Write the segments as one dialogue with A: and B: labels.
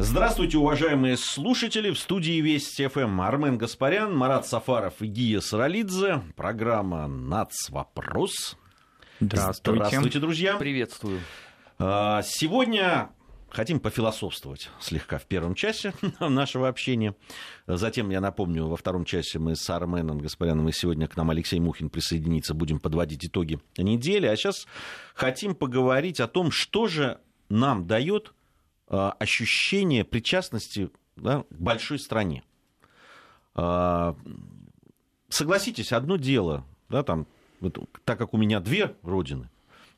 A: Здравствуйте, уважаемые слушатели. В студии Вести ФМ Армен Гаспарян, Марат Сафаров и Гия Саралидзе. Программа «Нацвопрос».
B: Здравствуйте.
A: Здравствуйте, друзья.
C: Приветствую.
A: А, Сегодня хотим пофилософствовать слегка в первом часе нашего общения. Затем, я напомню, во втором часе мы с Арменом Гаспаряном, и сегодня к нам Алексей Мухин присоединится, будем подводить итоги недели. А сейчас хотим поговорить о том, что же нам дает ощущение причастности да, к большой стране. А, Согласитесь, одно дело, да, там, так как у меня две родины,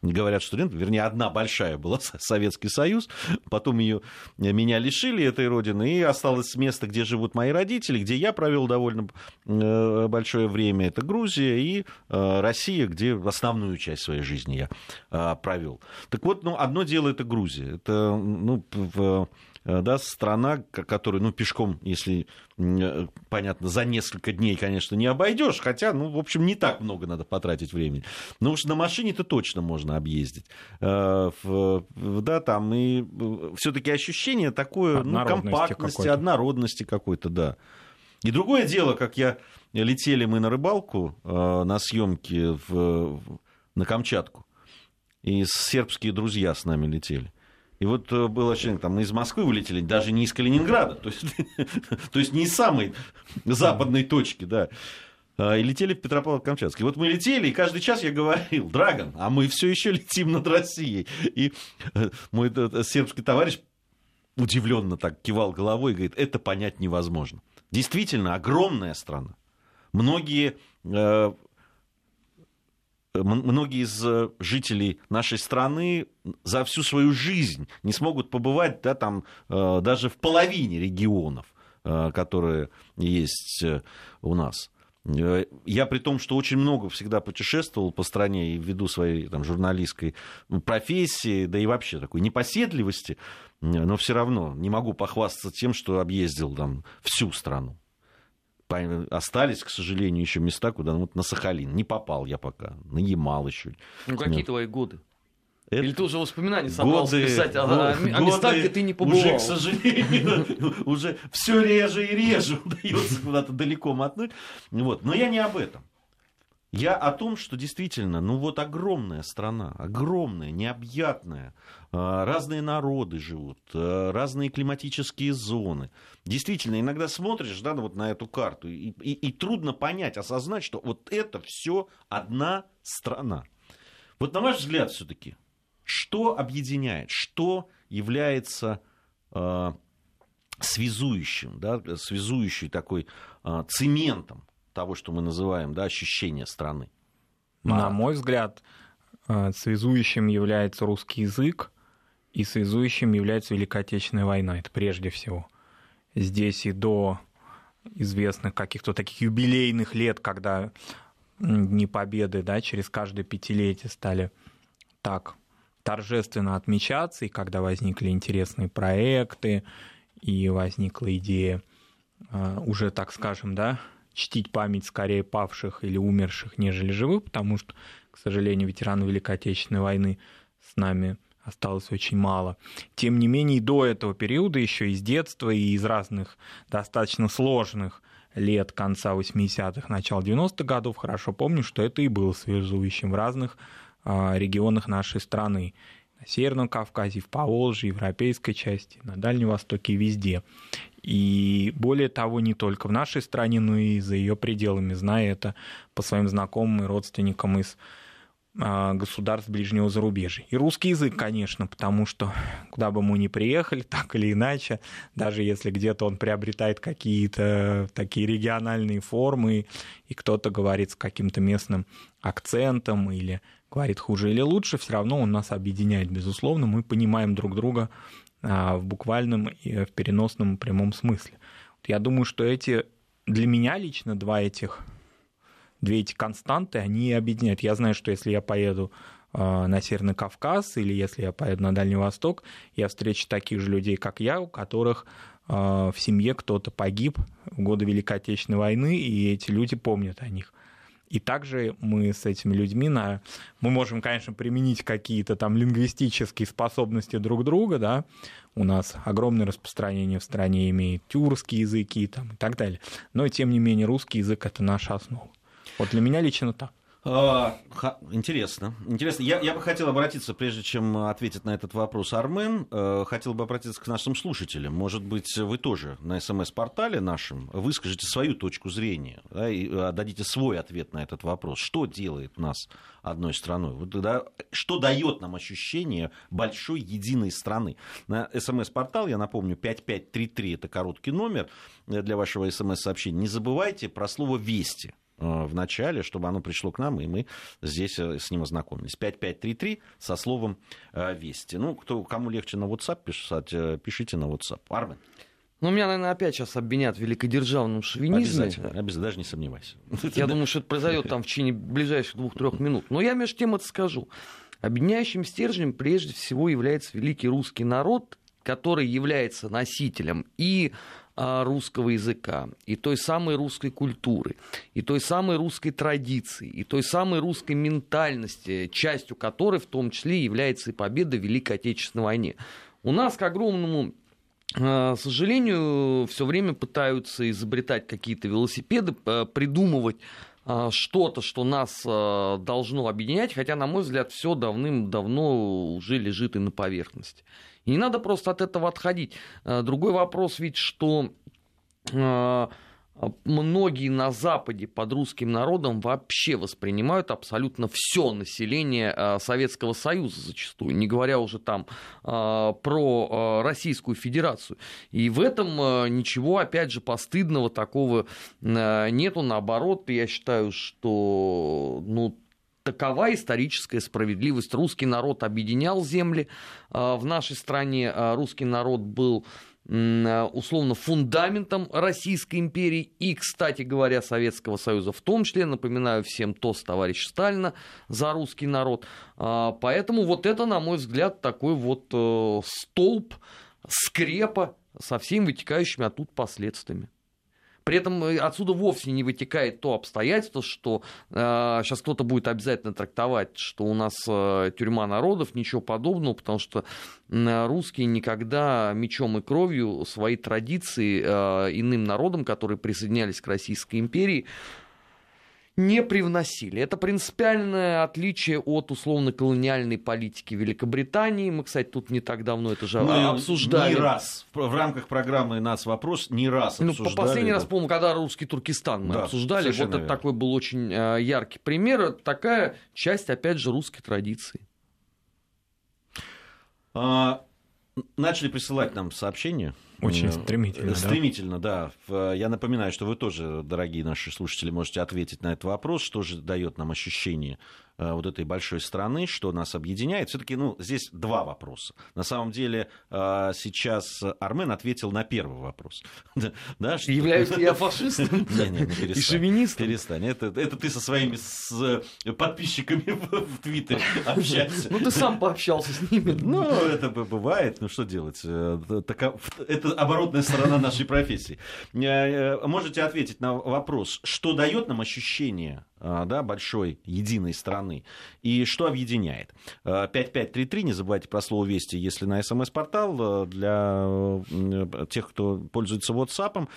A: говорят студенты, вернее, одна большая была Советский Союз, потом ее, меня лишили этой родины, и осталось место, где живут мои родители, где я провел довольно э, большое время, это Грузия и э, Россия, где основную часть своей жизни я э, провел. Так вот, ну, одно дело это Грузия, это, ну, в да, страна, которую, ну, пешком, если понятно, за несколько дней, конечно, не обойдешь, хотя, ну, в общем, не так много надо потратить времени. Но уж на машине-то точно можно объездить. Да, там и все-таки ощущение такое, ну, компактности, какой-то. однородности какой-то, да. И другое дело, как я летели мы на рыбалку на съемки в, на Камчатку, и сербские друзья с нами летели. И вот э, было ощущение, там мы из Москвы улетели, даже не из Калининграда, то есть, то есть не из самой западной точки, да. А, и летели в Петропавловск-Камчатский. Вот мы летели, и каждый час я говорил, Драгон, а мы все еще летим над Россией. И э, мой э, сербский товарищ удивленно так кивал головой и говорит, это понять невозможно. Действительно, огромная страна. Многие многие из э, жителей нашей страны за всю свою жизнь не смогут побывать да, там, э, даже в половине регионов, э, которые есть у нас. Я при том, что очень много всегда путешествовал по стране и ввиду своей там, журналистской профессии, да и вообще такой непоседливости, но все равно не могу похвастаться тем, что объездил там всю страну остались, к сожалению, еще места, куда ну, вот на Сахалин. Не попал я пока, на Ямал еще.
C: Ну, какие Нет. твои годы? Это... Или ты уже воспоминания собрался годы, писать, а, годы, а местах, где ты не побывал?
A: Уже, к сожалению, уже все реже и реже удается куда-то далеко мотнуть. Вот. Но я не об этом. Я о том, что действительно, ну вот огромная страна, огромная, необъятная, а, разные народы живут, а, разные климатические зоны. Действительно, иногда смотришь да, вот на эту карту, и, и, и трудно понять, осознать, что вот это все одна страна. Вот на ваш взгляд все-таки, что объединяет, что является э, связующим, да, связующей такой э, цементом того, что мы называем да, ощущение страны?
B: На мой взгляд, э, связующим является русский язык, и связующим является Великая Отечественная война, это прежде всего. Здесь и до известных каких-то таких юбилейных лет, когда Дни Победы да, через каждое пятилетие стали так торжественно отмечаться, и когда возникли интересные проекты, и возникла идея э, уже, так скажем, да, чтить память скорее павших или умерших, нежели живых, потому что, к сожалению, ветераны Великой Отечественной войны с нами осталось очень мало. Тем не менее, до этого периода, еще из детства и из разных достаточно сложных лет конца 80-х, начала 90-х годов, хорошо помню, что это и было связующим в разных а, регионах нашей страны. На Северном Кавказе, в Поволжье, европейской части, на Дальнем Востоке и везде. И более того, не только в нашей стране, но и за ее пределами, зная это по своим знакомым и родственникам из государств ближнего зарубежья. И русский язык, конечно, потому что куда бы мы ни приехали, так или иначе, даже если где-то он приобретает какие-то такие региональные формы, и кто-то говорит с каким-то местным акцентом или говорит хуже или лучше, все равно он нас объединяет, безусловно, мы понимаем друг друга а, в буквальном и в переносном прямом смысле. Я думаю, что эти для меня лично два этих, две эти константы, они объединяют. Я знаю, что если я поеду а, на Северный Кавказ или если я поеду на Дальний Восток, я встречу таких же людей, как я, у которых а, в семье кто-то погиб в годы Великой Отечественной войны, и эти люди помнят о них. И также мы с этими людьми, на... мы можем, конечно, применить какие-то там лингвистические способности друг друга, да, у нас огромное распространение в стране имеет тюркские языки там, и так далее. Но, тем не менее, русский язык — это наша основа. Вот для меня лично так.
A: А, интересно. Интересно. Я, я бы хотел обратиться, прежде чем ответить на этот вопрос Армен, э, хотел бы обратиться к нашим слушателям. Может быть, вы тоже на СМС-портале нашем выскажете свою точку зрения да, и э, дадите свой ответ на этот вопрос. Что делает нас одной страной? Вот, да, что дает нам ощущение большой единой страны? На СМС-портал, я напомню, 5533 это короткий номер для вашего СМС-сообщения. Не забывайте про слово «Вести». Э, в начале, чтобы оно пришло к нам, и мы здесь э, с ним ознакомились. 5533 со словом э, «Вести». Ну, кто, кому легче на WhatsApp писать, пишите на WhatsApp. Армен.
C: Ну, меня, наверное, опять сейчас обвинят в великодержавном шовинизме.
A: Обязательно, обязательно, даже не сомневайся.
C: Я думаю, что это произойдет там в течение ближайших двух-трех минут. Но я между тем это скажу. Объединяющим стержнем прежде всего является великий русский народ, который является носителем и русского языка, и той самой русской культуры, и той самой русской традиции, и той самой русской ментальности, частью которой в том числе является и победа в Великой Отечественной войне. У нас, к огромному а, сожалению, все время пытаются изобретать какие-то велосипеды, придумывать а, что-то, что нас должно объединять, хотя, на мой взгляд, все давным-давно уже лежит и на поверхности. И не надо просто от этого отходить. Э, другой вопрос ведь, что э, многие на Западе под русским народом вообще воспринимают абсолютно все население э, Советского Союза зачастую, не говоря уже там про Российскую Федерацию. И в этом ничего, опять же, постыдного такого нету. Наоборот, я считаю, что ну, такова историческая справедливость. Русский народ объединял земли а, в нашей стране, а, русский народ был а, условно фундаментом Российской империи и, кстати говоря, Советского Союза в том числе. Напоминаю всем тост товарища Сталина за русский народ. Поэтому вот это, на мой взгляд, такой вот э, столб скрепа со всеми вытекающими оттуда последствиями. При этом э, отсюда вовсе не вытекает то обстоятельство, что э, сейчас кто-то будет обязательно трактовать, что у нас э, тюрьма народов, ничего подобного, потому что э, русские никогда мечом и кровью свои традиции э, иным народам, которые присоединялись к Российской империи, не привносили. Это принципиальное отличие от условно-колониальной политики Великобритании. Мы, кстати, тут не так давно это же Мы обсуждали.
A: Не раз. В рамках программы «Нас вопрос» не раз
C: обсуждали. Ну, по последний раз, помню, когда русский Туркестан мы да, обсуждали. Вот верно. это такой был очень э, яркий пример. Такая часть, опять же, русской традиции.
A: А, начали присылать нам сообщения
B: очень стремительно.
A: Стремительно, да. да. Я напоминаю, что вы тоже, дорогие наши слушатели, можете ответить на этот вопрос, что же дает нам ощущение Э, вот этой большой страны, что нас объединяет. Все-таки, ну, здесь два вопроса. На самом деле, э, сейчас Армен ответил на первый вопрос.
C: да, что... Являюсь я фашистом не, не, не, и шовинистом?
A: Перестань. Это, это ты со своими с подписчиками в, Твиттере общаешься.
C: Ну, ты сам пообщался с ними.
A: Ну, это бывает. Ну, что делать? Э, это оборотная сторона нашей профессии. Можете ответить на вопрос, что дает нам ощущение да, большой единой страны. И что объединяет? 5533, а, не забывайте про слово «Вести», если на СМС-портал. А, для тех, кто пользуется WhatsApp,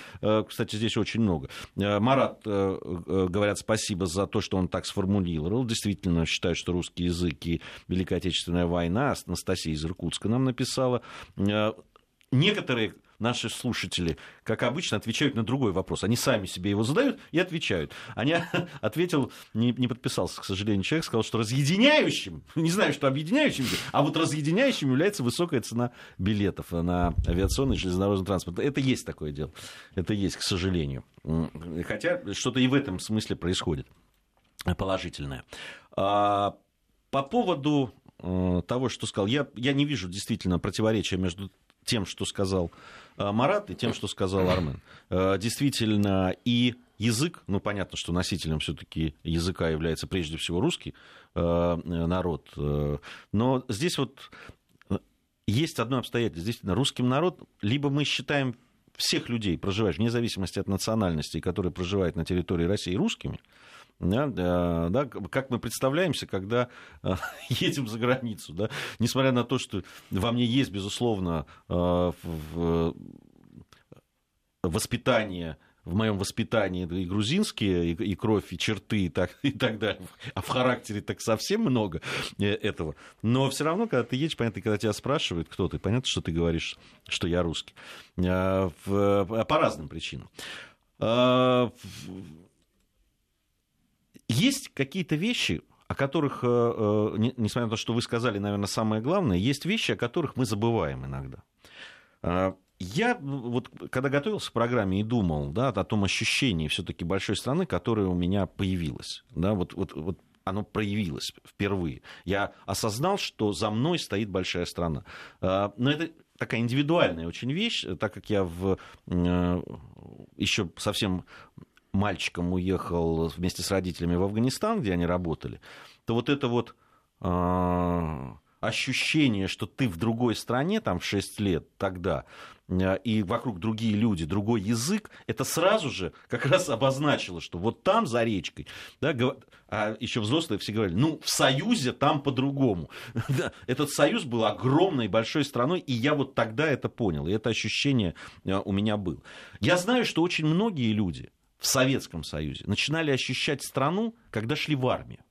A: кстати, здесь очень много. Марат, говорят, спасибо за то, что он так сформулировал. Действительно, считаю, что русский язык и Великая Отечественная война, Анастасия из Иркутска нам написала. Некоторые наши слушатели, как обычно, отвечают на другой вопрос. Они сами себе его задают и отвечают. Они ответил, не, не подписался, к сожалению, человек, сказал, что разъединяющим, не знаю, что объединяющим, а вот разъединяющим является высокая цена билетов на авиационный и железнодорожный транспорт. Это есть такое дело. Это есть, к сожалению. Хотя что-то и в этом смысле происходит положительное. А, по поводу э, того, что сказал, я, я не вижу действительно противоречия между тем, что сказал Э, Марат и тем, что сказал Армен. Э, действительно, и язык, ну, понятно, что носителем все-таки языка является прежде всего русский э, народ, но здесь вот есть одно обстоятельство. Действительно, русским народ, либо мы считаем всех людей, проживающих, вне зависимости от национальности, которые проживают на территории России, русскими, Да, да, да, как мы представляемся, когда э, едем за границу. Да? Несмотря на то, что во мне есть, безусловно, в, воспитание в моем воспитании и грузинские, и, и кровь, и черты, и так, и так далее. А в характере так совсем много э, этого. Но все равно, когда ты едешь, понятно, когда тебя спрашивают, кто ты, понятно, что ты говоришь, что я русский. Э, по разным причинам. Э, есть какие-то вещи, о которых, несмотря на то, что вы сказали, наверное, самое главное, есть вещи, о которых мы забываем иногда. Я вот когда готовился к программе и думал да, о том ощущении все-таки большой страны, которое у меня появилось. Да, вот, вот, вот оно проявилось впервые. Я осознал, что за мной стоит большая страна. Но это такая индивидуальная очень вещь, так как я в, э, еще совсем мальчиком уехал вместе с родителями в Афганистан, где они работали, то вот это вот а, ощущение, что ты в другой стране, там, в 6 лет тогда, э, и вокруг другие люди, другой язык, это сразу же как раз обозначило, что вот там, за речкой, да, а еще взрослые все говорили, ну, в Союзе там по-другому. Этот Союз был огромной, большой страной, и я вот тогда это понял, и это ощущение э, у меня было. Я знаю, что очень многие люди в Советском Союзе начинали ощущать страну, когда шли в армию.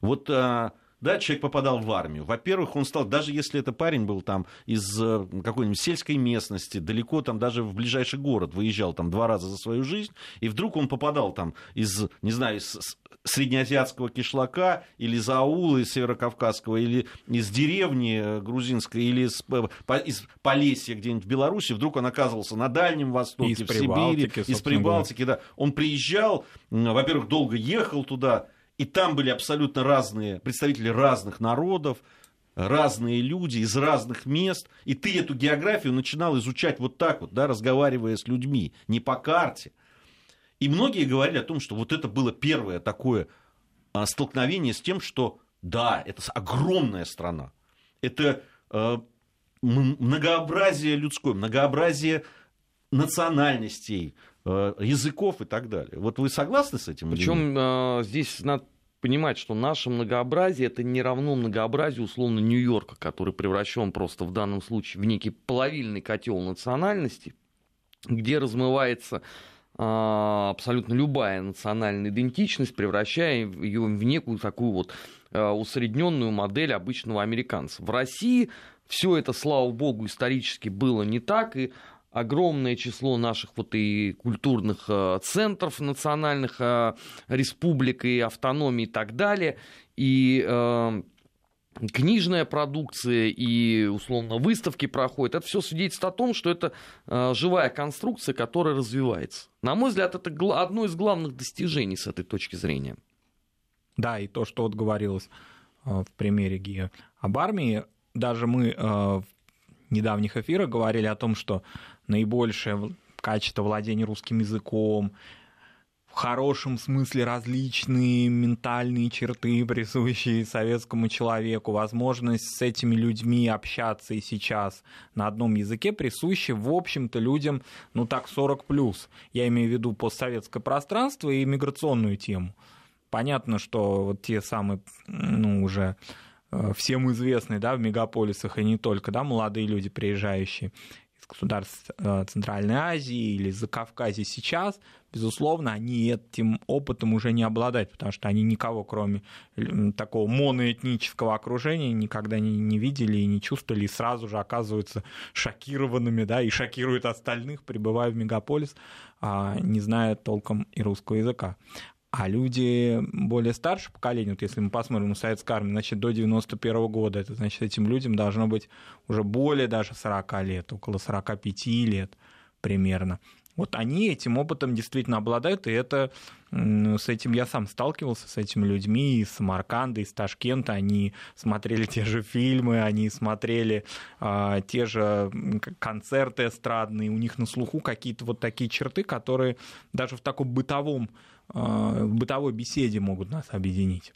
A: Вот э, да, человек попадал в армию. Во-первых, он стал, даже если это парень был там из э, какой-нибудь сельской местности, далеко там даже в ближайший город выезжал там два раза за свою жизнь, и вдруг он попадал там из, не знаю, из среднеазиатского кишлака, или из аула, из северокавказского, или из деревни э, грузинской, или из, э, из Полесья где-нибудь в Беларуси, вдруг он оказывался на Дальнем Востоке, из в Сибири, из Прибалтики, да. Он приезжал, во-первых, долго ехал туда, и там были абсолютно разные представители разных народов, разные люди из разных мест, и ты эту географию начинал изучать вот так вот, да, разговаривая с людьми, не по карте. И многие говорили о том, что вот это было первое такое а, столкновение с тем, что да, это огромная страна, это э, многообразие людское, многообразие национальностей, языков и так далее. Вот вы согласны с этим?
C: Причем э, здесь надо понимать, что наше многообразие это не равно многообразию условно Нью-Йорка, который превращен просто в данном случае в некий половильный котел национальности, где размывается а, абсолютно любая национальная идентичность, превращая ее в некую такую вот а, усредненную модель обычного американца. В России все это, слава богу, исторически было не так, и огромное число наших вот и культурных э, центров национальных э, республик и автономий и так далее. И э, книжная продукция и, условно, выставки проходят, это все свидетельствует о том, что это живая конструкция, которая развивается. На мой взгляд, это одно из главных достижений с этой точки зрения.
B: Да, и то, что вот говорилось в примере Гия об армии, даже мы в недавних эфирах говорили о том, что наибольшее качество владения русским языком, в хорошем смысле различные ментальные черты, присущие советскому человеку, возможность с этими людьми общаться и сейчас на одном языке присущи, в общем-то, людям, ну так, 40 плюс. Я имею в виду постсоветское пространство и миграционную тему. Понятно, что вот те самые, ну, уже э, всем известные, да, в мегаполисах и не только, да, молодые люди, приезжающие государств э, Центральной Азии или за Кавказе сейчас, безусловно, они этим опытом уже не обладают, потому что они никого, кроме такого моноэтнического окружения, никогда не, не видели и не чувствовали, и сразу же оказываются шокированными, да, и шокируют остальных, прибывая в мегаполис, а, не зная толком и русского языка. А люди более старшего поколения, вот если мы посмотрим на советскую армию, значит, до 91 года, это значит, этим людям должно быть уже более даже 40 лет, около 45 лет примерно. Вот они этим опытом действительно обладают, и это с этим я сам сталкивался, с этими людьми из Самарканда, из Ташкента. Они смотрели те же фильмы, они смотрели а, те же концерты эстрадные, у них на слуху какие-то вот такие черты, которые даже в таком бытовом в бытовой беседе могут нас объединить.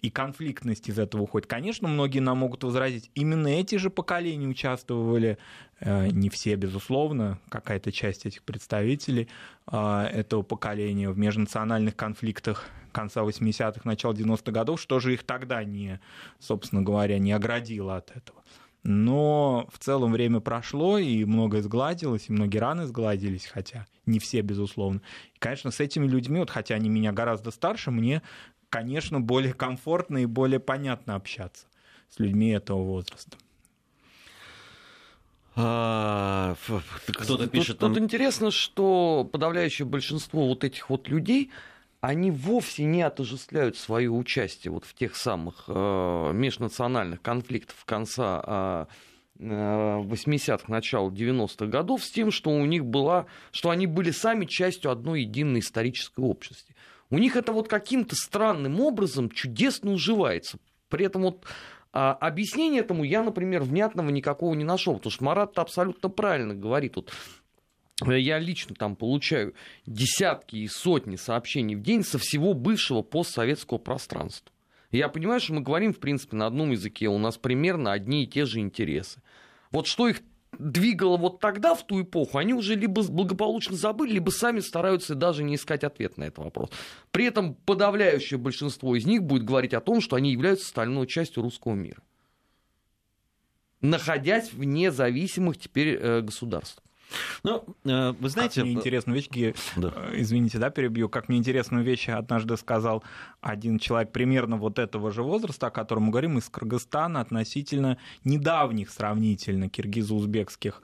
B: И конфликтность из этого уходит. Конечно, многие нам могут возразить, именно эти же поколения участвовали, э, не все, безусловно, какая-то часть этих представителей э, этого поколения в межнациональных конфликтах конца 80-х, начала 90-х годов, что же их тогда не, собственно говоря, не оградило от этого. Но в целом время прошло, и многое сгладилось, и многие раны сгладились, хотя не все, безусловно. И, конечно, с этими людьми, вот, хотя они меня гораздо старше, мне конечно, более комфортно и более понятно общаться с людьми этого возраста.
C: А, кто-то пишет. Тут, тут интересно, что подавляющее большинство вот этих вот людей, они вовсе не отождествляют свое участие вот в тех самых э, межнациональных конфликтах конца э, 80-х, начала 90-х годов с тем, что у них была, что они были сами частью одной единой исторической общности. У них это вот каким-то странным образом чудесно уживается. При этом вот а, объяснение этому я, например, внятного никакого не нашел, потому что Марат абсолютно правильно говорит. Вот, э, я лично там получаю десятки и сотни сообщений в день со всего бывшего постсоветского пространства. Я понимаю, что мы говорим, в принципе, на одном языке, у нас примерно одни и те же интересы. Вот что их двигало вот тогда, в ту эпоху, они уже либо благополучно забыли, либо сами стараются даже не искать ответ на этот вопрос. При этом подавляющее большинство из них будет говорить о том, что они являются стальной частью русского мира, находясь в независимых теперь э, государствах.
B: Ну, э, вы знаете... Как мне интересную вещь, да. Э, извините, да, перебью, как мне интересную вещь однажды сказал один человек примерно вот этого же возраста, о котором мы говорим, из Кыргызстана, относительно недавних сравнительно киргизо-узбекских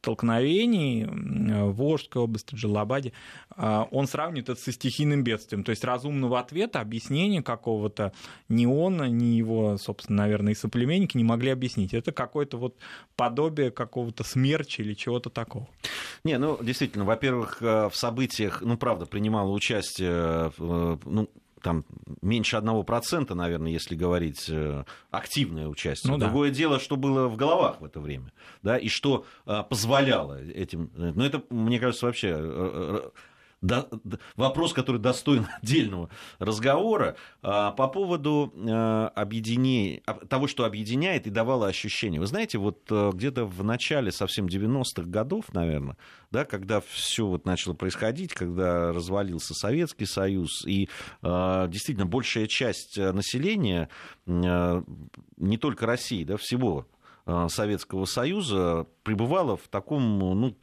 B: столкновений в Волжской области, Джалабаде, а, он сравнивает это со стихийным бедствием. То есть разумного ответа, объяснения какого-то ни он, ни его, собственно, наверное, и соплеменники не могли объяснить. Это какое-то вот подобие какого-то смерча или чего-то такого.
A: Не, ну, действительно, во-первых, э, в событиях, ну, правда, принимало участие, э, ну, там меньше одного процента, наверное, если говорить э, активное участие. Ну, Другое да. дело, что было в головах в это время, да, и что э, позволяло этим. Э, ну, это, мне кажется, вообще до, вопрос, который достоин отдельного разговора а, по поводу а, объединения, того, что объединяет и давало ощущение. Вы знаете, вот а, где-то в начале совсем 90-х годов, наверное, да, когда все вот начало происходить, когда развалился Советский Союз, и а, действительно большая часть населения, а, не только России, да, всего а, Советского Союза пребывала в таком ну,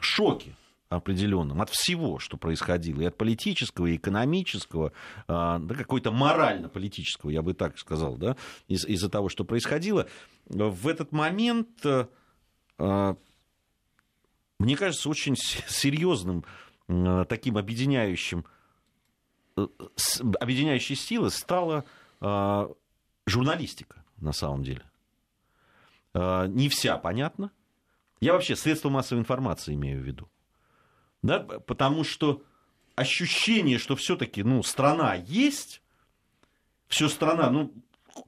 A: шоке определенном от всего, что происходило, и от политического, и экономического, а, да, какой-то морально-политического, я бы так сказал, да, из- из-за того, что происходило. В этот момент, а, мне кажется, очень серьезным а, таким объединяющим, э, объединяющей силой стала журналистика, на самом деле. Не вся, понятно. Я вообще средства массовой информации имею в виду да, потому что ощущение, что все-таки ну, страна есть, все страна, ну,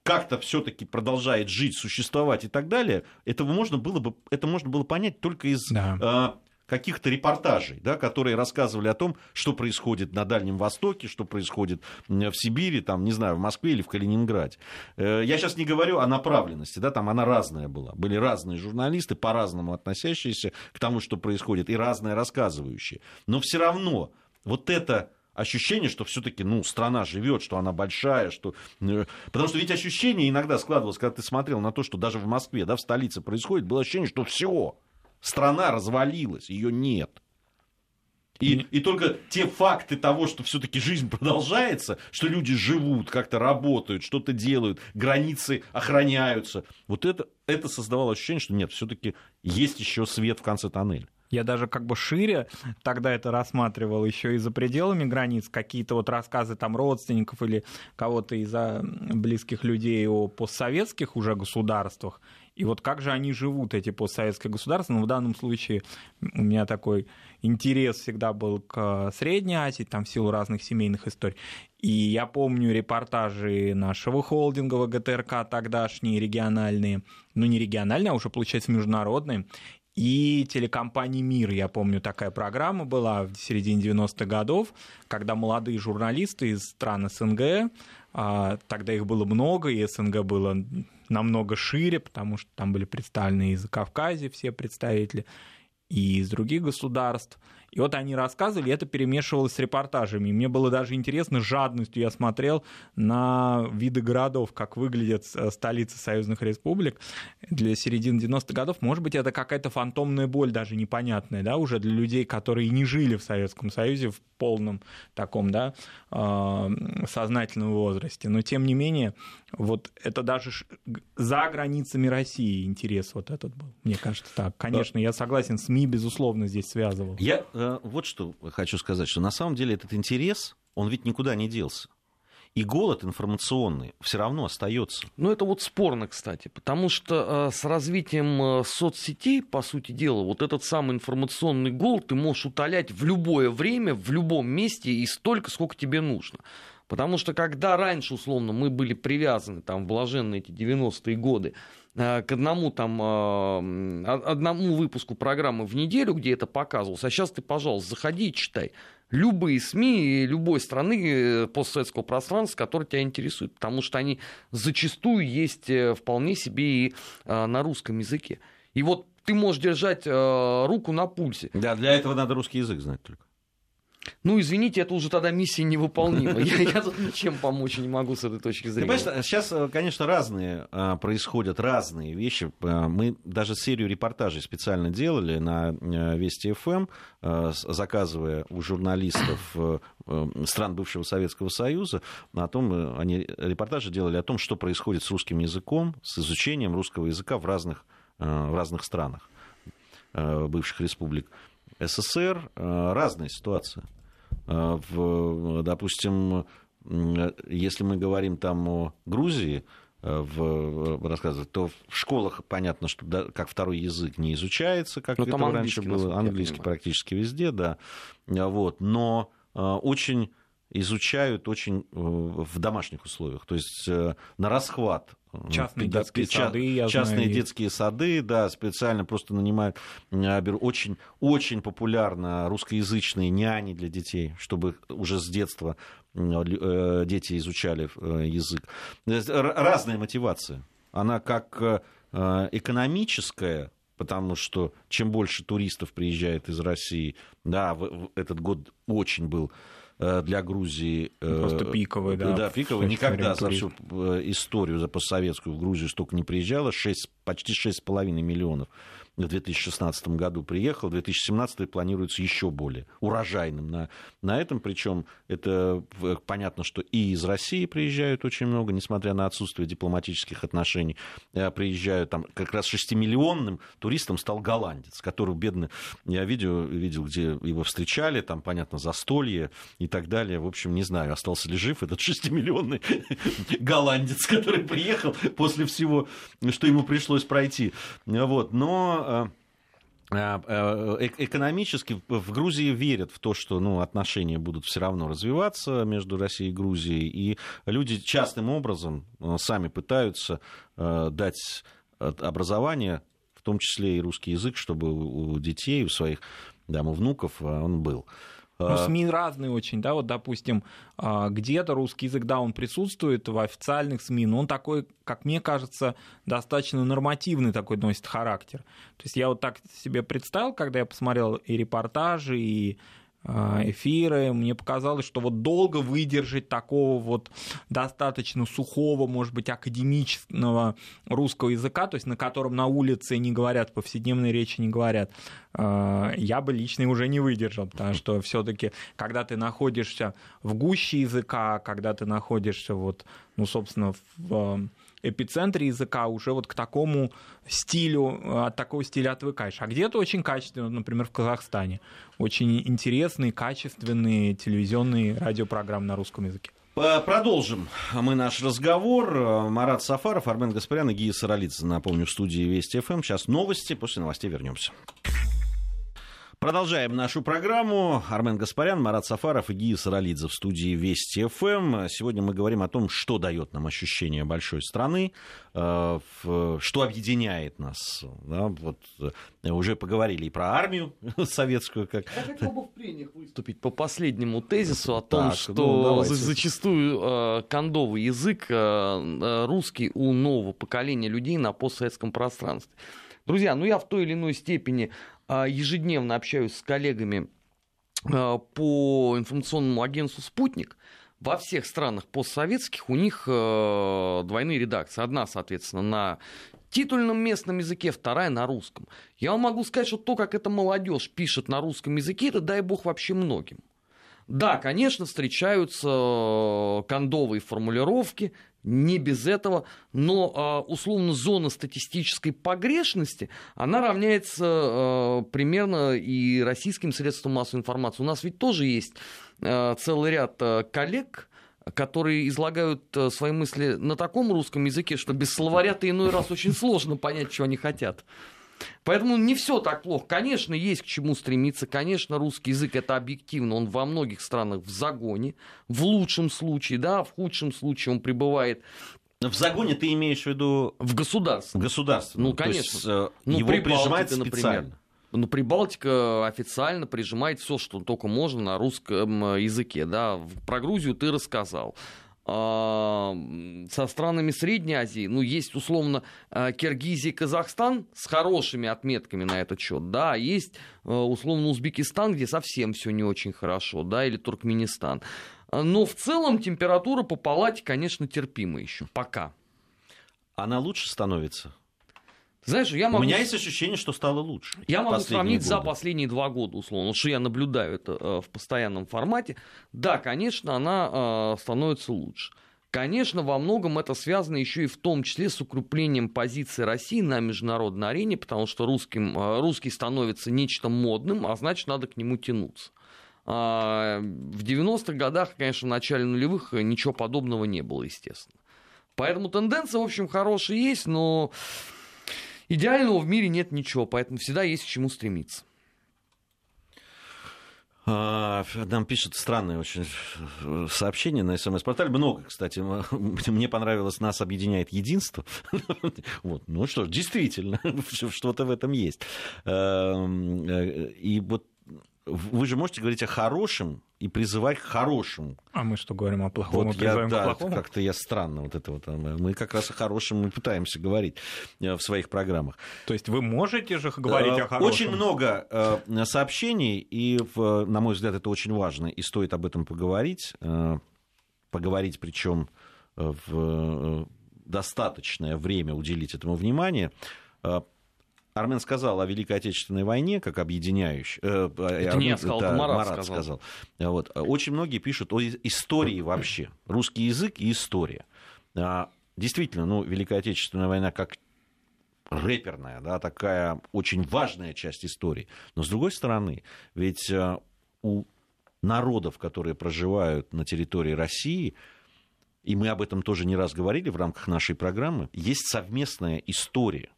A: как-то все-таки продолжает жить, существовать и так далее, этого можно было бы, это можно было понять только из да. Каких-то репортажей, да, которые рассказывали о том, что происходит на Дальнем Востоке, что происходит в Сибири, там, не знаю, в Москве или в Калининграде. Э, я сейчас не говорю о направленности, да, там она разная была. Были разные журналисты, по-разному относящиеся к тому, что происходит, и разные рассказывающие. Но все равно вот это ощущение, что все-таки, ну, страна живет, что она большая, что... Э, потому что ведь ощущение иногда складывалось, когда ты смотрел на то, что даже в Москве, да, в столице происходит, было ощущение, что все, Страна развалилась, ее нет. И, и только те факты того, что все-таки жизнь продолжается, что люди живут, как-то работают, что-то делают, границы охраняются, вот это, это создавало ощущение, что нет, все-таки есть еще свет в конце тоннеля.
B: Я даже как бы шире тогда это рассматривал еще и за пределами границ, какие-то вот рассказы там родственников или кого-то из близких людей о постсоветских уже государствах. И вот как же они живут, эти постсоветские государства. Ну, в данном случае у меня такой интерес всегда был к Средней Азии, там в силу разных семейных историй. И я помню репортажи нашего холдинга ГТРК тогдашние, региональные, ну не региональные, а уже, получается, международные, и телекомпании «Мир». Я помню, такая программа была в середине 90-х годов, когда молодые журналисты из стран СНГ а, тогда их было много, и СНГ было намного шире, потому что там были представлены из Кавказа все представители, и из других государств. И вот они рассказывали, это перемешивалось с репортажами. И мне было даже интересно, жадностью я смотрел на виды городов, как выглядят э, столицы союзных республик для середины 90-х годов. Может быть, это какая-то фантомная боль даже непонятная, да, уже для людей, которые не жили в Советском Союзе в полном таком, да, а, сознательном возрасте. Но, тем не менее, вот это даже за границами России интерес вот этот был. Мне кажется так. Конечно, я согласен, СМИ, безусловно, здесь связывал.
A: Я Э, вот что хочу сказать, что на самом деле этот интерес, он ведь никуда не делся. И голод информационный все равно остается.
C: Ну, это вот спорно, кстати, потому что э, с развитием э, соцсетей, по сути дела, вот этот самый информационный голод ты можешь утолять в любое время, в любом месте и столько, сколько тебе нужно. Потому что когда раньше, условно, мы были привязаны, там, в блаженные эти 90-е годы, Э, к одному там э, одному выпуску программы в неделю, где это показывалось. А сейчас ты, пожалуйста, заходи и читай. Любые СМИ любой страны э, постсоветского пространства, которые тебя интересуют, потому что они зачастую есть вполне себе и на русском языке. И вот ты можешь держать руку на пульсе.
A: Да, для этого надо русский язык знать только.
C: Ну, извините, это уже тогда миссия невыполнима. Я, я тут ничем помочь не могу с этой точки зрения.
A: Понимаешь, сейчас, э, конечно, разные а, происходят, разные вещи. А, мы даже серию репортажей специально делали на а, Вести ФМ, а, заказывая у журналистов а, стран бывшего Советского Союза, о том, они репортажи делали о том, что происходит с русским языком, с изучением русского языка в разных, в разных странах бывших республик СССР. Разные ситуации. А, в, допустим, если мы говорим там о Грузии, э, в рассказывать, то в школах понятно, что да, как второй язык не изучается, как это раньше было, английский практически везде, да, вот, но э, очень изучают очень э, в домашних условиях, то есть на расхват
B: Частные да, детские ча- сады,
A: я Частные знаю. детские сады, да, специально просто нанимают, очень, очень популярно русскоязычные няни для детей, чтобы уже с детства э, дети изучали э, язык. Разная мотивация. Она как э, экономическая, потому что чем больше туристов приезжает из России, да, этот год очень был для Грузии...
B: Э, Просто пиковый, да.
A: Да, пиковый. Никогда за всю э, историю, за постсоветскую в Грузию столько не приезжало. 6, почти 6,5 миллионов в 2016 году приехал, 2017 планируется еще более урожайным. На, на этом, причем это понятно, что и из России приезжают очень много, несмотря на отсутствие дипломатических отношений, э, приезжают там как раз 6-миллионным туристом стал голландец, который бедный, я видео видел, где его встречали, там, понятно, застолье и так далее, в общем, не знаю, остался ли жив этот 6-миллионный голландец, который приехал после всего, что ему пришлось пройти, вот, но Э, э, э, экономически в Грузии верят в то, что ну, отношения будут все равно развиваться между Россией и Грузией, и люди частным образом сами пытаются дать образование, в том числе и русский язык, чтобы у детей, у своих да, у внуков он был.
B: Ну, а. СМИ разные очень, да, вот, допустим, а, где-то русский язык, да, он присутствует в официальных СМИ, но он такой, как мне кажется, достаточно нормативный такой носит характер. То есть я вот так себе представил, когда я посмотрел и репортажи, и эфиры. Мне показалось, что вот долго выдержать такого вот достаточно сухого, может быть, академического русского языка, то есть на котором на улице не говорят, повседневной речи не говорят, а, я бы лично уже не выдержал, потому что все-таки, когда ты находишься в гуще языка, когда ты находишься вот, ну, собственно, в эпицентре языка уже вот к такому стилю, э, от такого стиля отвыкаешь. А где-то очень качественно, например, в Казахстане. Очень интересные, качественные телевизионные радиопрограммы на русском языке.
A: Продолжим мы наш разговор. Марат Сафаров, Армен Гаспарян и Гия Саралидзе, напомню, в студии Вести ФМ. Сейчас новости, после новостей вернемся. Продолжаем нашу программу. Армен Гаспарян, Марат Сафаров и Гия Саралидзе в студии Вести ФМ. Сегодня мы говорим о том, что дает нам ощущение большой страны, э, что объединяет нас. Да, вот, э, уже поговорили и про армию советскую. Как...
C: Я хотел бы в прениях выступить по последнему тезису о том, так, что ну, зачастую э, кондовый язык русский у нового поколения людей на постсоветском пространстве. Друзья, ну я в той или иной степени ежедневно общаюсь с коллегами а, по информационному агентству «Спутник», во всех странах постсоветских у них э, двойные редакции. Одна, соответственно, на титульном местном языке, вторая на русском. Я вам могу сказать, что то, как эта молодежь пишет на русском языке, это дай бог вообще многим. Да, конечно, встречаются э, кондовые формулировки, не без этого, но а, условно зона статистической погрешности, она равняется а, примерно и российским средствам массовой информации. У нас ведь тоже есть а, целый ряд коллег, которые излагают свои мысли на таком русском языке, что без словаря-то иной раз очень сложно понять, что они хотят. Поэтому не все так плохо. Конечно, есть к чему стремиться. Конечно, русский язык это объективно. Он во многих странах в загоне. В лучшем случае, да, в худшем случае он пребывает
A: в загоне ты имеешь в виду...
C: В государстве.
A: В государстве.
C: Ну, конечно.
A: есть, э, ну, его прижимают специально. Например.
C: Ну, Прибалтика официально прижимает все, что только можно на русском языке. Да. Про Грузию ты рассказал. А, со странами Средней Азии, ну, есть условно а, Киргизия и Казахстан с хорошими отметками на этот счет, да, есть а, условно Узбекистан, где совсем все не очень хорошо, да, или Туркменистан. Но в целом температура по палате, конечно, терпима еще, пока.
A: Она лучше становится?
C: Знаешь, я могу...
A: У меня есть ощущение, что стало лучше.
C: Я могу сравнить годы. за последние два года, условно, что я наблюдаю это э, в постоянном формате. Да, конечно, она э, становится лучше. Конечно, во многом это связано еще и в том числе с укреплением позиции России на международной арене, потому что русским, э, русский становится нечто модным, а значит, надо к нему тянуться. А, в 90-х годах, конечно, в начале нулевых ничего подобного не было, естественно. Поэтому тенденция, в общем, хорошая есть, но Идеального в мире нет ничего, поэтому всегда есть к чему стремиться.
A: А, нам пишет странное очень сообщение на СМС-портале. Много, кстати. Мне понравилось, нас объединяет единство. Вот. Ну что ж, действительно, что-то в этом есть. Эм, э, и вот вы же можете говорить о хорошем и призывать к хорошему.
B: А мы что говорим о плохом? Вот я,
A: да, плохому? как-то я странно вот это вот. Э, мы как раз о хорошем и пытаемся говорить э, в своих программах.
B: То есть вы можете же говорить о хорошем?
A: Очень много сообщений, и, на мой взгляд, это очень важно, и стоит об этом поговорить. Поговорить, причем в достаточное время уделить этому внимание Армен сказал о Великой Отечественной войне, как объединяющей. Э,
C: это Армен, не я сказал, это Марат, Марат сказал. сказал.
A: Вот. Очень многие пишут о истории вообще. Русский язык и история. А, действительно, ну, Великая Отечественная война как рэперная, да, такая очень важная часть истории. Но с другой стороны, ведь э, у народов, которые проживают на территории России, и мы об этом тоже не раз говорили в рамках нашей программы, есть совместная история.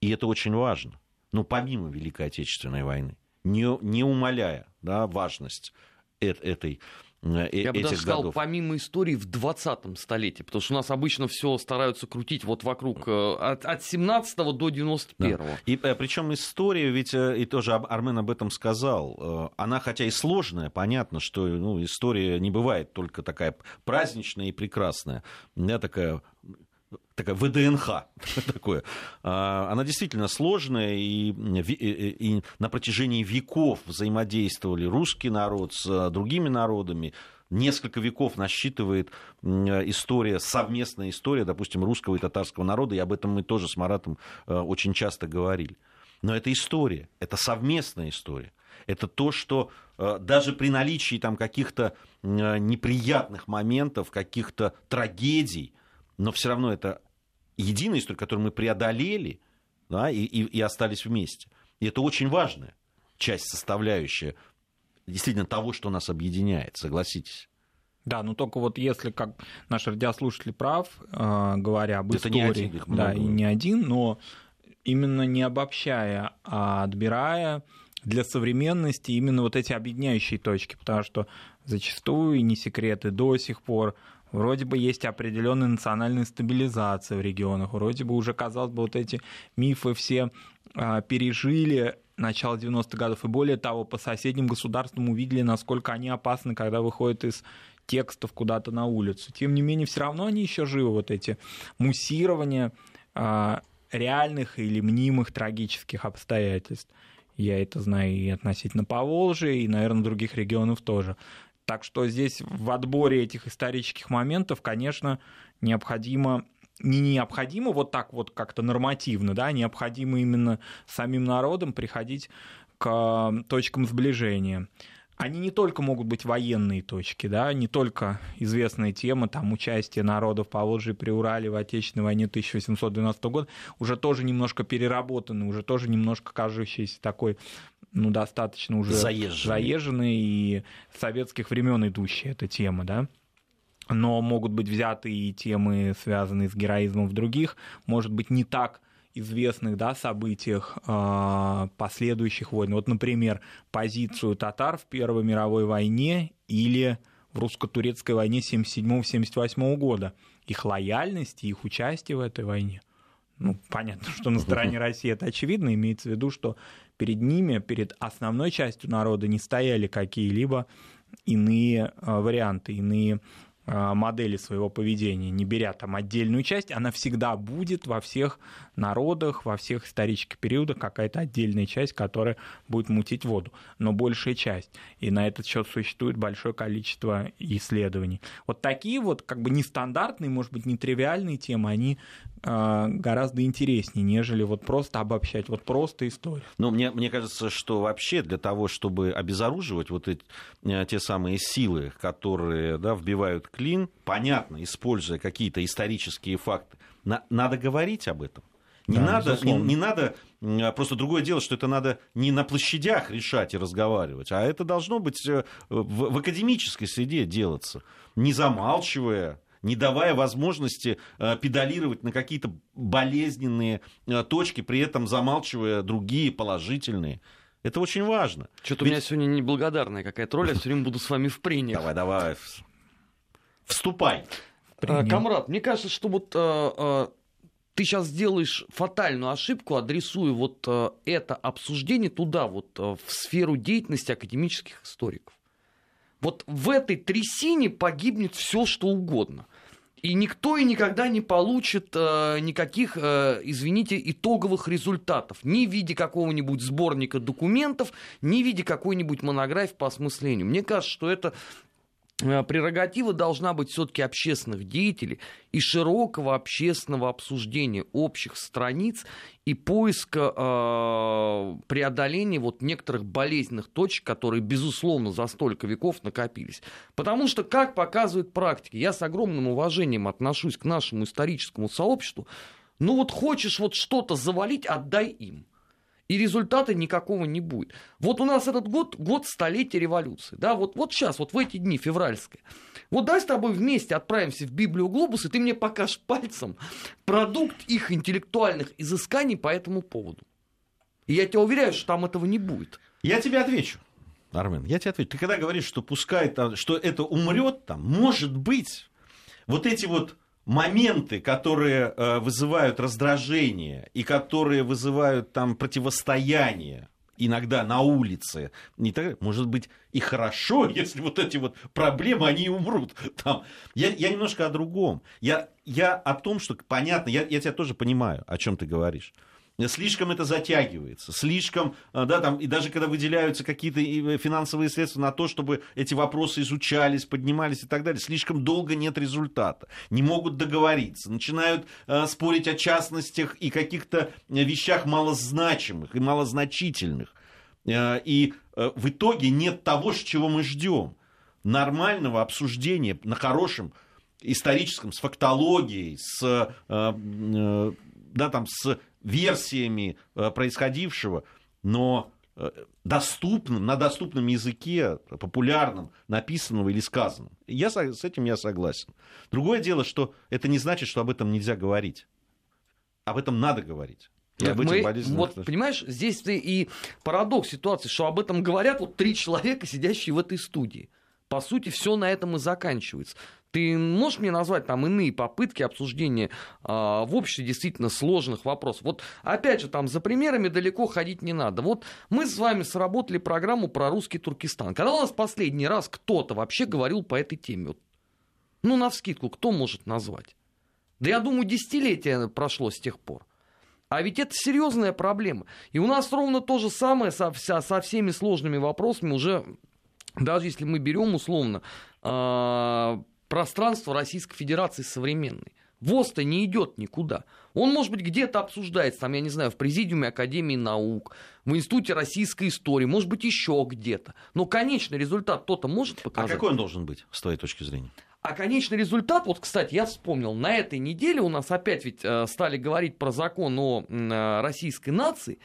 A: И это очень важно. Но помимо Великой Отечественной войны, не, не умаляя да, важность этой
C: э, я бы даже сказал, годов. помимо истории в 20-м столетии, потому что у нас обычно все стараются крутить вот вокруг э, от, от 17 до 91 -го. Да.
A: И э, причем история, ведь и тоже Армен об этом сказал, она хотя и сложная, понятно, что ну, история не бывает только такая праздничная и прекрасная, да, такая такая ВДНХ такое. А, она действительно сложная, и, и, и на протяжении веков взаимодействовали русский народ с другими народами. Несколько веков насчитывает история, совместная история, допустим, русского и татарского народа, и об этом мы тоже с Маратом э, очень часто говорили. Но это история, это совместная история. Это то, что э, даже при наличии там каких-то неприятных моментов, каких-то трагедий, но все равно это единая история, которую мы преодолели да, и, и, и остались вместе. И это очень важная часть, составляющая действительно того, что нас объединяет, согласитесь.
B: Да, ну только вот если, как наш радиослушатель прав, э, говоря об это истории, не один, их да, и не один, но именно не обобщая, а отбирая для современности именно вот эти объединяющие точки, потому что зачастую, и не секреты, до сих пор Вроде бы есть определенная национальная стабилизация в регионах. Вроде бы уже, казалось бы, вот эти мифы все а, пережили начало 90-х годов. И более того, по соседним государствам увидели, насколько они опасны, когда выходят из текстов куда-то на улицу. Тем не менее, все равно они еще живы, вот эти муссирования а, реальных или мнимых трагических обстоятельств. Я это знаю и относительно Поволжья, и, наверное, других регионов тоже. Так что здесь в отборе этих исторических моментов, конечно, необходимо не необходимо вот так вот как-то нормативно, да, необходимо именно самим народом приходить к точкам сближения. Они не только могут быть военные точки, да, не только известная тема, там, участие народов по Волжье при Урале в Отечественной войне 1812 года, уже тоже немножко переработаны, уже тоже немножко кажущийся такой ну, достаточно уже заезженный, заезженный и советских времен идущая эта тема, да но могут быть взяты и темы, связанные с героизмом в других, может быть, не так известных да, событиях э, последующих войн. Вот, например, позицию татар в Первой мировой войне или в русско-турецкой войне 1977-1978 года. Их лояльность и их участие в этой войне. Ну, понятно, что на стороне России это очевидно, имеется в виду, что перед ними, перед основной частью народа не стояли какие-либо иные э, варианты, иные Э, модели своего поведения, не беря там отдельную часть, она всегда будет во всех народах, во всех исторических периодах какая-то отдельная часть, которая будет мутить воду, но большая часть. И на этот счет существует большое количество исследований. Вот такие вот как бы нестандартные, может быть, нетривиальные темы, они э, гораздо интереснее, нежели вот просто обобщать, вот просто историю.
A: Но мне, мне кажется, что вообще для того, чтобы обезоруживать вот эти, э, те самые силы, которые да, вбивают клин, понятно, используя какие-то исторические факты, на, надо говорить об этом. Не, да, надо, не, не надо, просто другое дело, что это надо не на площадях решать и разговаривать, а это должно быть э, в, в академической среде делаться, не замалчивая, не давая возможности э, педалировать на какие-то болезненные э, точки, при этом замалчивая другие положительные. Это очень важно.
C: Что-то Ведь... у меня сегодня неблагодарная какая-то роль, я все время буду с вами в прениях.
A: Давай, давай. Вступай.
C: Камрад, мне кажется, что вот ты сейчас сделаешь фатальную ошибку, адресуя вот э, это обсуждение туда, вот э, в сферу деятельности академических историков. Вот в этой трясине погибнет все, что угодно. И никто и никогда не получит э, никаких, э, извините, итоговых результатов. Ни в виде какого-нибудь сборника документов, ни в виде какой-нибудь монографии по осмыслению. Мне кажется, что это прерогатива должна быть все-таки общественных деятелей и широкого общественного обсуждения общих страниц и поиска э, преодоления вот некоторых болезненных точек, которые, безусловно, за столько веков накопились. Потому что, как показывает практика, я с огромным уважением отношусь к нашему историческому сообществу, ну вот хочешь вот что-то завалить, отдай им и результата никакого не будет. Вот у нас этот год, год столетия революции, да, вот, вот сейчас, вот в эти дни февральские. Вот давай с тобой вместе отправимся в Библию Глобус, и ты мне покажешь пальцем продукт их интеллектуальных изысканий по этому поводу. И я тебя уверяю, что там этого не будет.
A: Я тебе отвечу. Армен, я тебе отвечу. Ты когда говоришь, что пускай, что это умрет там, может быть, вот эти вот моменты, которые э, вызывают раздражение и которые вызывают там противостояние иногда на улице, не так, может быть, и хорошо, если вот эти вот проблемы, они умрут. Там. Я, я немножко о другом. Я, я о том, что, понятно, я, я тебя тоже понимаю, о чем ты говоришь слишком это затягивается, слишком, э, да, там, и даже когда выделяются какие-то э, финансовые средства на то, чтобы эти вопросы изучались, поднимались и так далее, слишком долго нет результата, не могут договориться, начинают э, спорить о частностях и каких-то вещах малозначимых и малозначительных. Э, и э, в итоге нет того, чего мы ждем. Нормального обсуждения на хорошем историческом, с фактологией, с, э, э, да, там, с версиями э, происходившего, но э, доступным, на доступном языке, популярном, написанного или сказанном. Я, с этим я согласен. Другое дело, что это не значит, что об этом нельзя говорить. Об этом надо говорить. Этих
C: Мы,
A: болезненных
C: вот, понимаешь, здесь ты и парадокс ситуации, что об этом говорят вот три человека, сидящие в этой студии. По сути, все на этом и заканчивается. Ты можешь мне назвать там иные попытки обсуждения а, в обществе действительно сложных вопросов? Вот опять же, там за примерами далеко ходить не надо. Вот мы с вами сработали программу про русский Туркестан. Когда у нас последний раз кто-то вообще говорил по этой теме? Вот, ну, навскидку, кто может назвать? Да я думаю, десятилетие прошло с тех пор. А ведь это серьезная проблема. И у нас ровно то же самое со, вся- со всеми сложными вопросами уже, даже если мы берем условно а, пространство Российской Федерации современной. ВОЗ-то не идет никуда. Он, может быть, где-то обсуждается, там, я не знаю, в Президиуме Академии наук, в Институте российской истории, может быть, еще где-то. Но конечный результат кто-то может
A: А
C: показать.
A: какой он должен быть, с твоей точки зрения?
C: А конечный результат, вот, кстати, я вспомнил, на этой неделе у нас опять ведь э, стали говорить про закон о э, российской нации,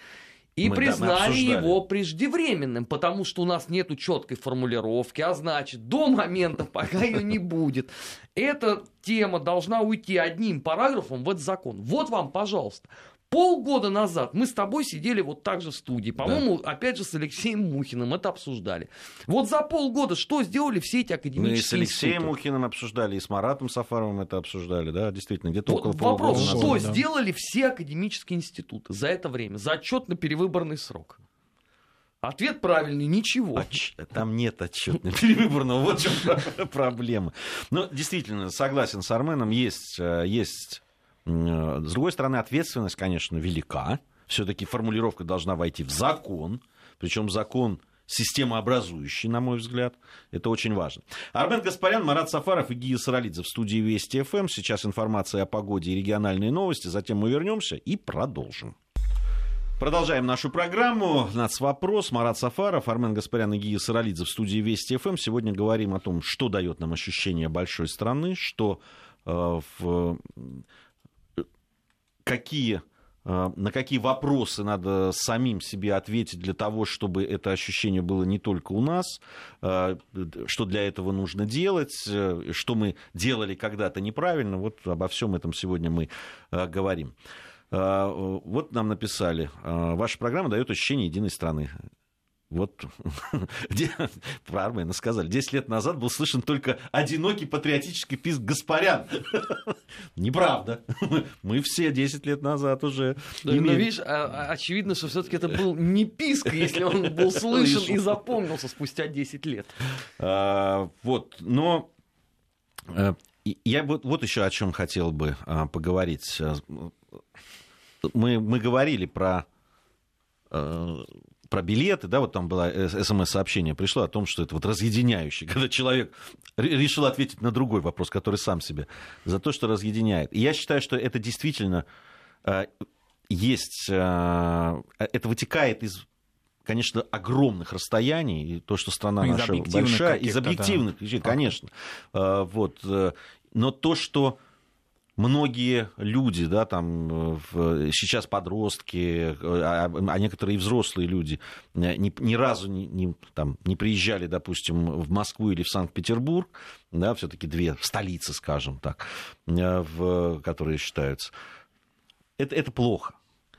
C: и
A: Мы, да,
C: признали
A: обсуждали.
C: его преждевременным, потому что у нас нету четкой формулировки, а значит, до момента, пока ее не будет, эта тема должна уйти одним параграфом в этот закон. Вот вам, пожалуйста. Полгода назад мы с тобой сидели вот так же в студии. По-моему, опять же, с Алексеем Мухиным это обсуждали. Вот за полгода что сделали все эти
A: Мы и
C: академические
A: с Алексеем
C: институты?
A: Мухиным обсуждали, и с Маратом Сафаровым это обсуждали, да, действительно, где-то
C: Вот
A: около полугода
C: вопрос,
A: назад.
C: что
B: да.
C: сделали все академические институты за это время, за отчетно-перевыборный срок? Ответ правильный, ничего.
A: Отч- Там нет отчетного перевыборного, вот в чем про- проблема. Но действительно, согласен с Арменом, есть, э, есть... э, С другой стороны, ответственность, конечно, велика. Все-таки формулировка должна войти в закон, причем закон системообразующий, на мой взгляд. Это очень важно. Армен Гаспарян, Марат Сафаров и Гия Саралидзе в студии Вести ФМ. Сейчас информация о погоде и региональные новости. Затем мы вернемся и продолжим. Продолжаем нашу программу. Нац вопрос. Марат Сафаров, Армен Гаспарян и Гия Саралидзе в студии Вести ФМ. Сегодня говорим о том, что дает нам ощущение большой страны, что э, в, какие э, на какие вопросы надо самим себе ответить для того, чтобы это ощущение было не только у нас, э, что для этого нужно делать, э, что мы делали когда-то неправильно. Вот обо всем этом сегодня мы говорим. Вот нам написали, ваша программа дает ощущение единой страны. Вот про Армена сказали, 10 лет назад был слышен только одинокий патриотический писк Гаспарян. Неправда. Мы все 10 лет назад уже
C: но
A: имели-
C: видишь, а- а- очевидно, что все-таки это был не писк, если он был слышен и запомнился спустя 10 лет.
A: А, Вот, но э, я вот, вот еще о чем хотел бы а, поговорить. А, Мы, мы говорили про, э, про билеты, да, вот там было смс-сообщение пришло о том, что это вот разъединяющий, когда человек ре- решил ответить на другой вопрос, который сам себе, за то, что разъединяет. И я считаю, что это действительно э, есть, э, это вытекает из конечно, огромных расстояний, и то, что страна
B: Ну, из
A: наша большая, из
B: да,
A: объективных причин,
B: фактов.
A: конечно. Э, Вот. э, Но то, что многие люди, да, там э, сейчас подростки, э, а, а некоторые и взрослые люди э, ни, ни разу не, не, там, не приезжали, допустим, в Москву или в Санкт-Петербург, да, все-таки две столицы, скажем так, в, которые считаются. Это, это плохо.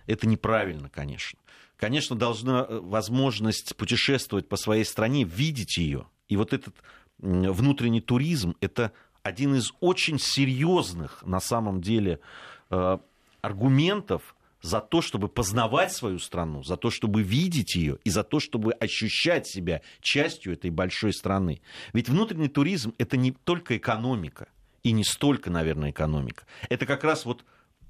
A: Это неправильно, конечно. Конечно, должна возможность путешествовать по своей стране, видеть ее. И вот этот внутренний туризм – это один из очень серьезных, на самом деле, э, аргументов за то, чтобы познавать свою страну, за то, чтобы видеть ее и за то, чтобы ощущать себя частью этой большой страны. Ведь внутренний туризм – это не только экономика, и не столько, наверное, экономика. Это как раз вот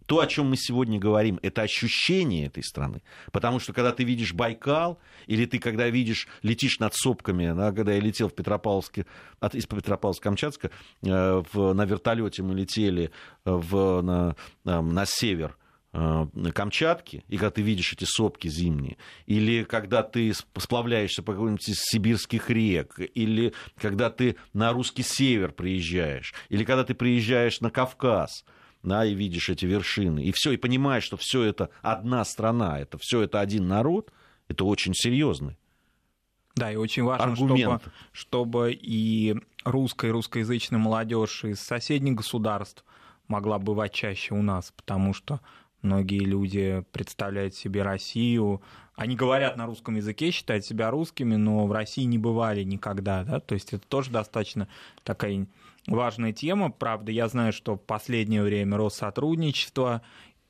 A: то, о чем мы сегодня говорим, это ощущение этой страны. Потому что когда ты видишь Байкал, или ты когда видишь, летишь над сопками, да, когда я летел в Петропавловске, от, из Петропавловска-Камчатска, э, в, на вертолете мы летели в, на, э, на север э, Камчатки, и когда ты видишь эти сопки зимние, или когда ты сп- сплавляешься по какой-нибудь из сибирских рек, или когда ты на русский север приезжаешь, или когда ты приезжаешь на Кавказ, да, и видишь эти вершины, и все, и понимаешь, что все это одна страна, это все это один народ, это очень серьезный.
B: Да, и очень важно,
A: Аргумент.
B: чтобы, чтобы и русская, и русскоязычная молодежь из соседних государств могла бывать чаще у нас, потому что Многие люди представляют себе Россию, они говорят на русском языке, считают себя русскими, но в России не бывали никогда, да, то есть это тоже достаточно такая важная тема. Правда, я знаю, что в последнее время Россотрудничество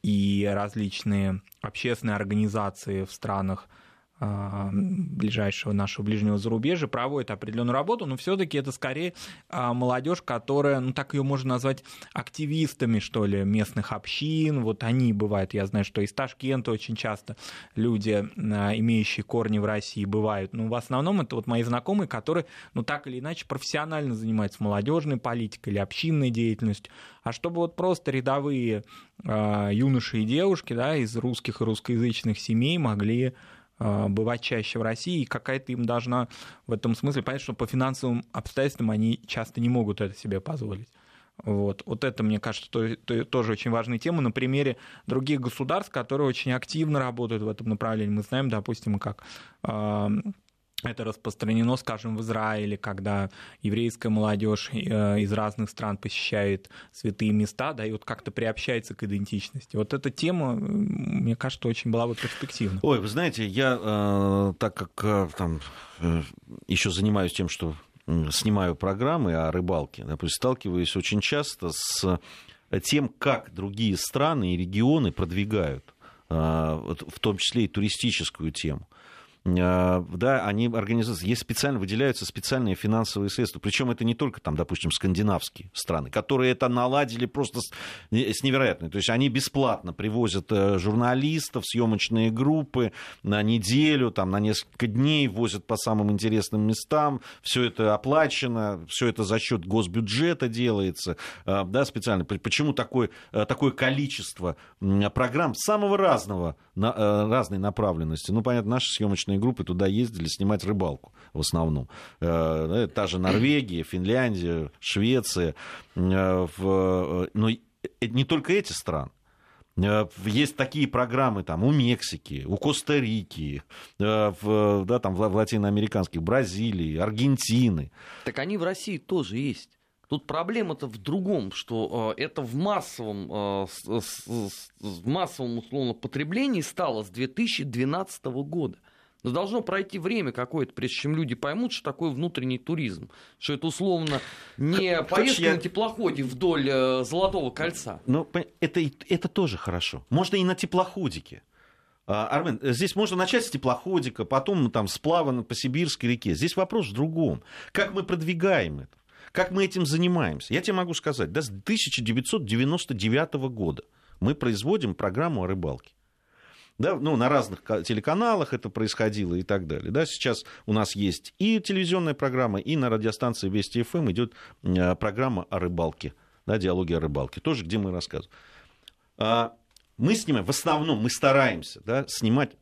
B: и различные общественные организации в странах ближайшего нашего ближнего зарубежья проводит определенную работу, но все-таки это скорее а, молодежь, которая, ну так ее можно назвать активистами, что ли, местных общин. Вот они бывают, я знаю, что из Ташкента очень часто люди, а, имеющие корни в России, бывают. Но в основном это вот мои знакомые, которые, ну так или иначе, профессионально занимаются молодежной политикой или общинной деятельностью. А чтобы вот просто рядовые юноши и девушки да, из русских и русскоязычных семей могли а, бывать чаще в России, и какая-то им должна в этом смысле понять, что по финансовым обстоятельствам они часто не могут это себе позволить. Вот, вот это, мне кажется, то, то, тоже очень важная тема. На примере других государств, которые очень активно работают в этом направлении. Мы знаем, допустим, как а, это распространено, скажем, в Израиле, когда еврейская молодежь э, из разных стран посещает святые места, да, и вот как-то приобщается к идентичности. Вот эта тема, мне кажется, очень была бы перспективна.
A: Ой, вы знаете, я, э, так как э, там еще занимаюсь тем, что снимаю программы о рыбалке, допустим, сталкиваюсь очень часто с тем, как другие страны и регионы продвигают, в том числе и туристическую тему. А, да, они организуются, есть специально, выделяются специальные финансовые средства, причем это не только там, допустим, скандинавские страны, которые это наладили просто с, с невероятной, то есть они бесплатно привозят э, журналистов, съемочные группы на неделю, там, на несколько дней, возят по самым интересным местам, все это оплачено, все это за счет госбюджета делается, а, да, специально. Почему такое, э, такое количество программ самого разного, э, разной направленности? Ну, понятно, наши съемочные съемочные группы туда ездили снимать рыбалку в основном. Э, та же Норвегия, Финляндия, Швеция. Э, но не только эти страны. Э, есть такие программы там, у Мексики, у Коста-Рики, в, да, там, в латиноамериканских, Бразилии, Аргентины.
C: Так они в России тоже есть. Тут проблема-то в другом, что э, это в массовом, э, в массовом условно потреблении стало с 2012 года. Но должно пройти время какое-то, прежде чем люди поймут, что такое внутренний туризм. Что это условно не поездка я... на теплоходе вдоль э, Золотого кольца.
A: Ну, это, это тоже хорошо. Можно и на теплоходике. А, Армен, здесь можно начать с теплоходика, потом там сплава по Сибирской реке. Здесь вопрос в другом. Как мы продвигаем это? Как мы этим занимаемся? Я тебе могу сказать, да, с 1999 года мы производим программу о рыбалке да, ну, на разных телеканалах это происходило и так далее. Да, сейчас у нас есть и телевизионная программа, и на радиостанции Вести ФМ эм идет э, программа о рыбалке, да, диалоги о рыбалке, тоже где мы рассказываем. А, мы снимаем, в основном мы стараемся да, снимать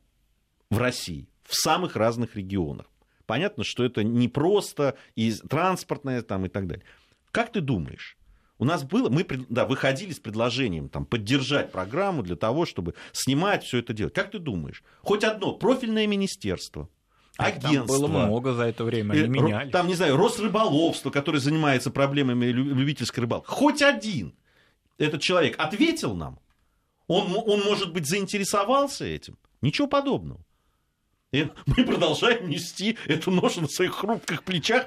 A: в России, в самых разных регионах. Понятно, что это не просто и транспортное там, и так далее. Как ты думаешь, у нас было, мы да, выходили с предложением там, поддержать программу для того, чтобы снимать все это делать. Как ты думаешь? Хоть одно профильное министерство, агентство.
B: Там было много за это время, они э, меняли.
A: Там, не знаю, Росрыболовство, которое занимается проблемами любительской рыбалки. Хоть один этот человек ответил нам. Он, он, может быть, заинтересовался этим. Ничего подобного. Мы продолжаем нести эту ношу на своих хрупких плечах.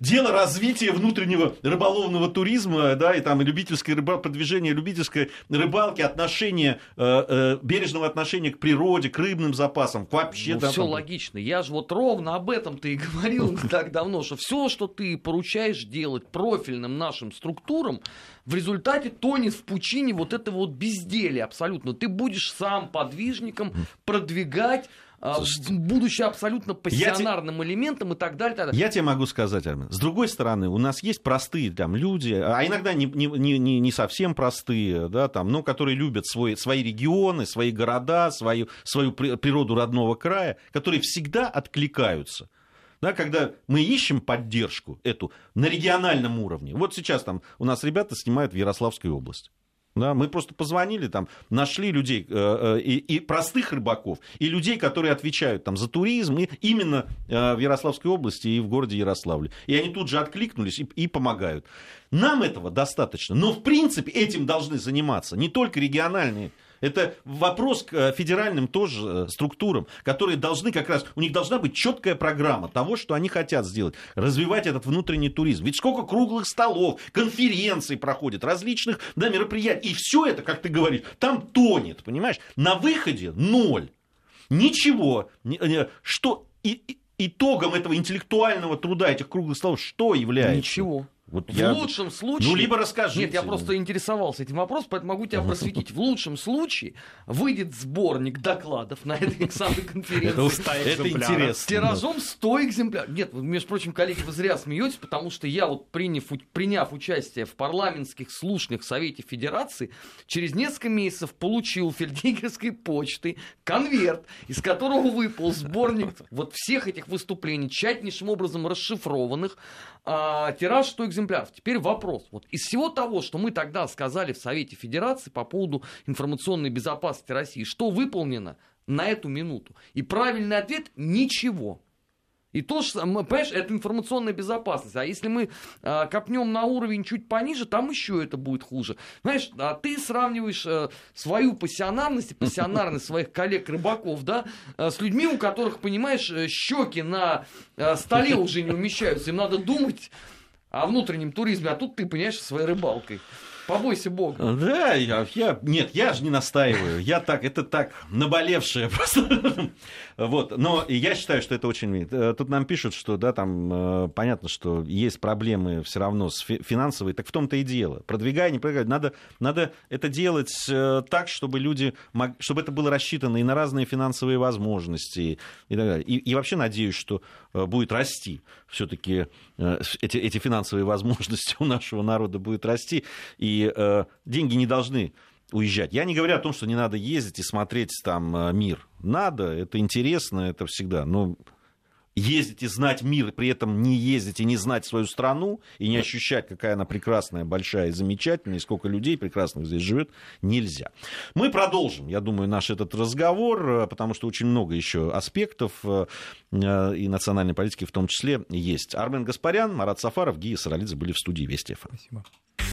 A: Дело развития внутреннего рыболовного туризма, да, и там любительской рыбалки, продвижение любительской рыбалки, отношение, э, э, бережного отношения к природе, к рыбным запасам, вообще.
C: Ну,
A: да,
C: все там... логично. Я же вот ровно об этом ты и говорил не так давно, что все, что ты поручаешь делать профильным нашим структурам, в результате тонет в пучине вот этого вот безделия абсолютно. Ты будешь сам подвижником продвигать а, Слушайте, будучи абсолютно пассионарным те... элементом и так далее, так
A: далее. Я тебе могу сказать, Армен, с другой стороны, у нас есть простые там люди, а иногда не, не, не, не совсем простые, да, там, но которые любят свой, свои регионы, свои города, свою, свою природу родного края, которые всегда откликаются. Да, когда мы ищем поддержку эту на региональном уровне. Вот сейчас там у нас ребята снимают в Ярославской области. Да, мы просто позвонили, там, нашли людей, э, э, и, и простых рыбаков, и людей, которые отвечают там, за туризм, и именно э, в Ярославской области и в городе Ярославле. И они тут же откликнулись и, и помогают. Нам этого достаточно, но в принципе этим должны заниматься не только региональные это вопрос к э, федеральным тоже э, структурам, которые должны как раз, у них должна быть четкая программа того, что они хотят сделать, развивать этот внутренний туризм. Ведь сколько круглых столов, конференций проходит, различных да, мероприятий, и все это, как ты говоришь, там тонет, понимаешь? На выходе ноль. Ничего. Что и, итогом этого интеллектуального труда, этих круглых столов, что является?
C: Ничего. Вот в я... лучшем случае...
A: Ну, либо расскажите.
C: Нет, я просто интересовался этим вопросом, поэтому могу тебя просветить. В лучшем случае выйдет сборник докладов на этой самой конференции.
A: Это интересно. С
C: тиражом 100 экземпляров. Нет, между прочим, коллеги, вы зря смеетесь, потому что я вот, приняв, приняв участие в парламентских слушаниях в Совете Федерации, через несколько месяцев получил фельдъегерской почты конверт, из которого выпал сборник вот всех этих выступлений, тщательнейшим образом расшифрованных, а, тираж 100 экземпляров. Теперь вопрос. Вот из всего того, что мы тогда сказали в Совете Федерации по поводу информационной безопасности России, что выполнено на эту минуту? И правильный ответ – ничего. И то, что, понимаешь, это информационная безопасность. А если мы а, копнем на уровень чуть пониже, там еще это будет хуже. Знаешь, а ты сравниваешь а, свою пассионарность и пассионарность своих коллег-рыбаков, да, а, с людьми, у которых, понимаешь, э, щеки на а, столе уже не умещаются. Им надо думать о внутреннем туризме, а тут ты, понимаешь, своей рыбалкой. Побойся Бога.
A: Да, я, я, нет, я же не настаиваю. Я так, это так, наболевшее просто. Вот, но я считаю, что это очень... Э, тут нам пишут, что, да, там, э, понятно, что есть проблемы все равно с финансовой, так в том-то и дело. Продвигай, не продвигай. Надо, надо это делать э, так, чтобы люди, чтобы это было рассчитано и на разные финансовые возможности и так далее. И, и вообще надеюсь, что будет расти все-таки эти, эти финансовые возможности у нашего народа будут расти. И э, деньги не должны уезжать. Я не говорю о том, что не надо ездить и смотреть там э, мир. Надо, это интересно, это всегда. Но ездить и знать мир, при этом не ездить и не знать свою страну, и не ощущать, какая она прекрасная, большая и замечательная, и сколько людей прекрасных здесь живет, нельзя. Мы продолжим, я думаю, наш этот разговор, э, потому что очень много еще аспектов э, и национальной политики в том числе есть. Армен Гаспарян, Марат Сафаров, Гия Саралидзе были в студии Вести. Спасибо.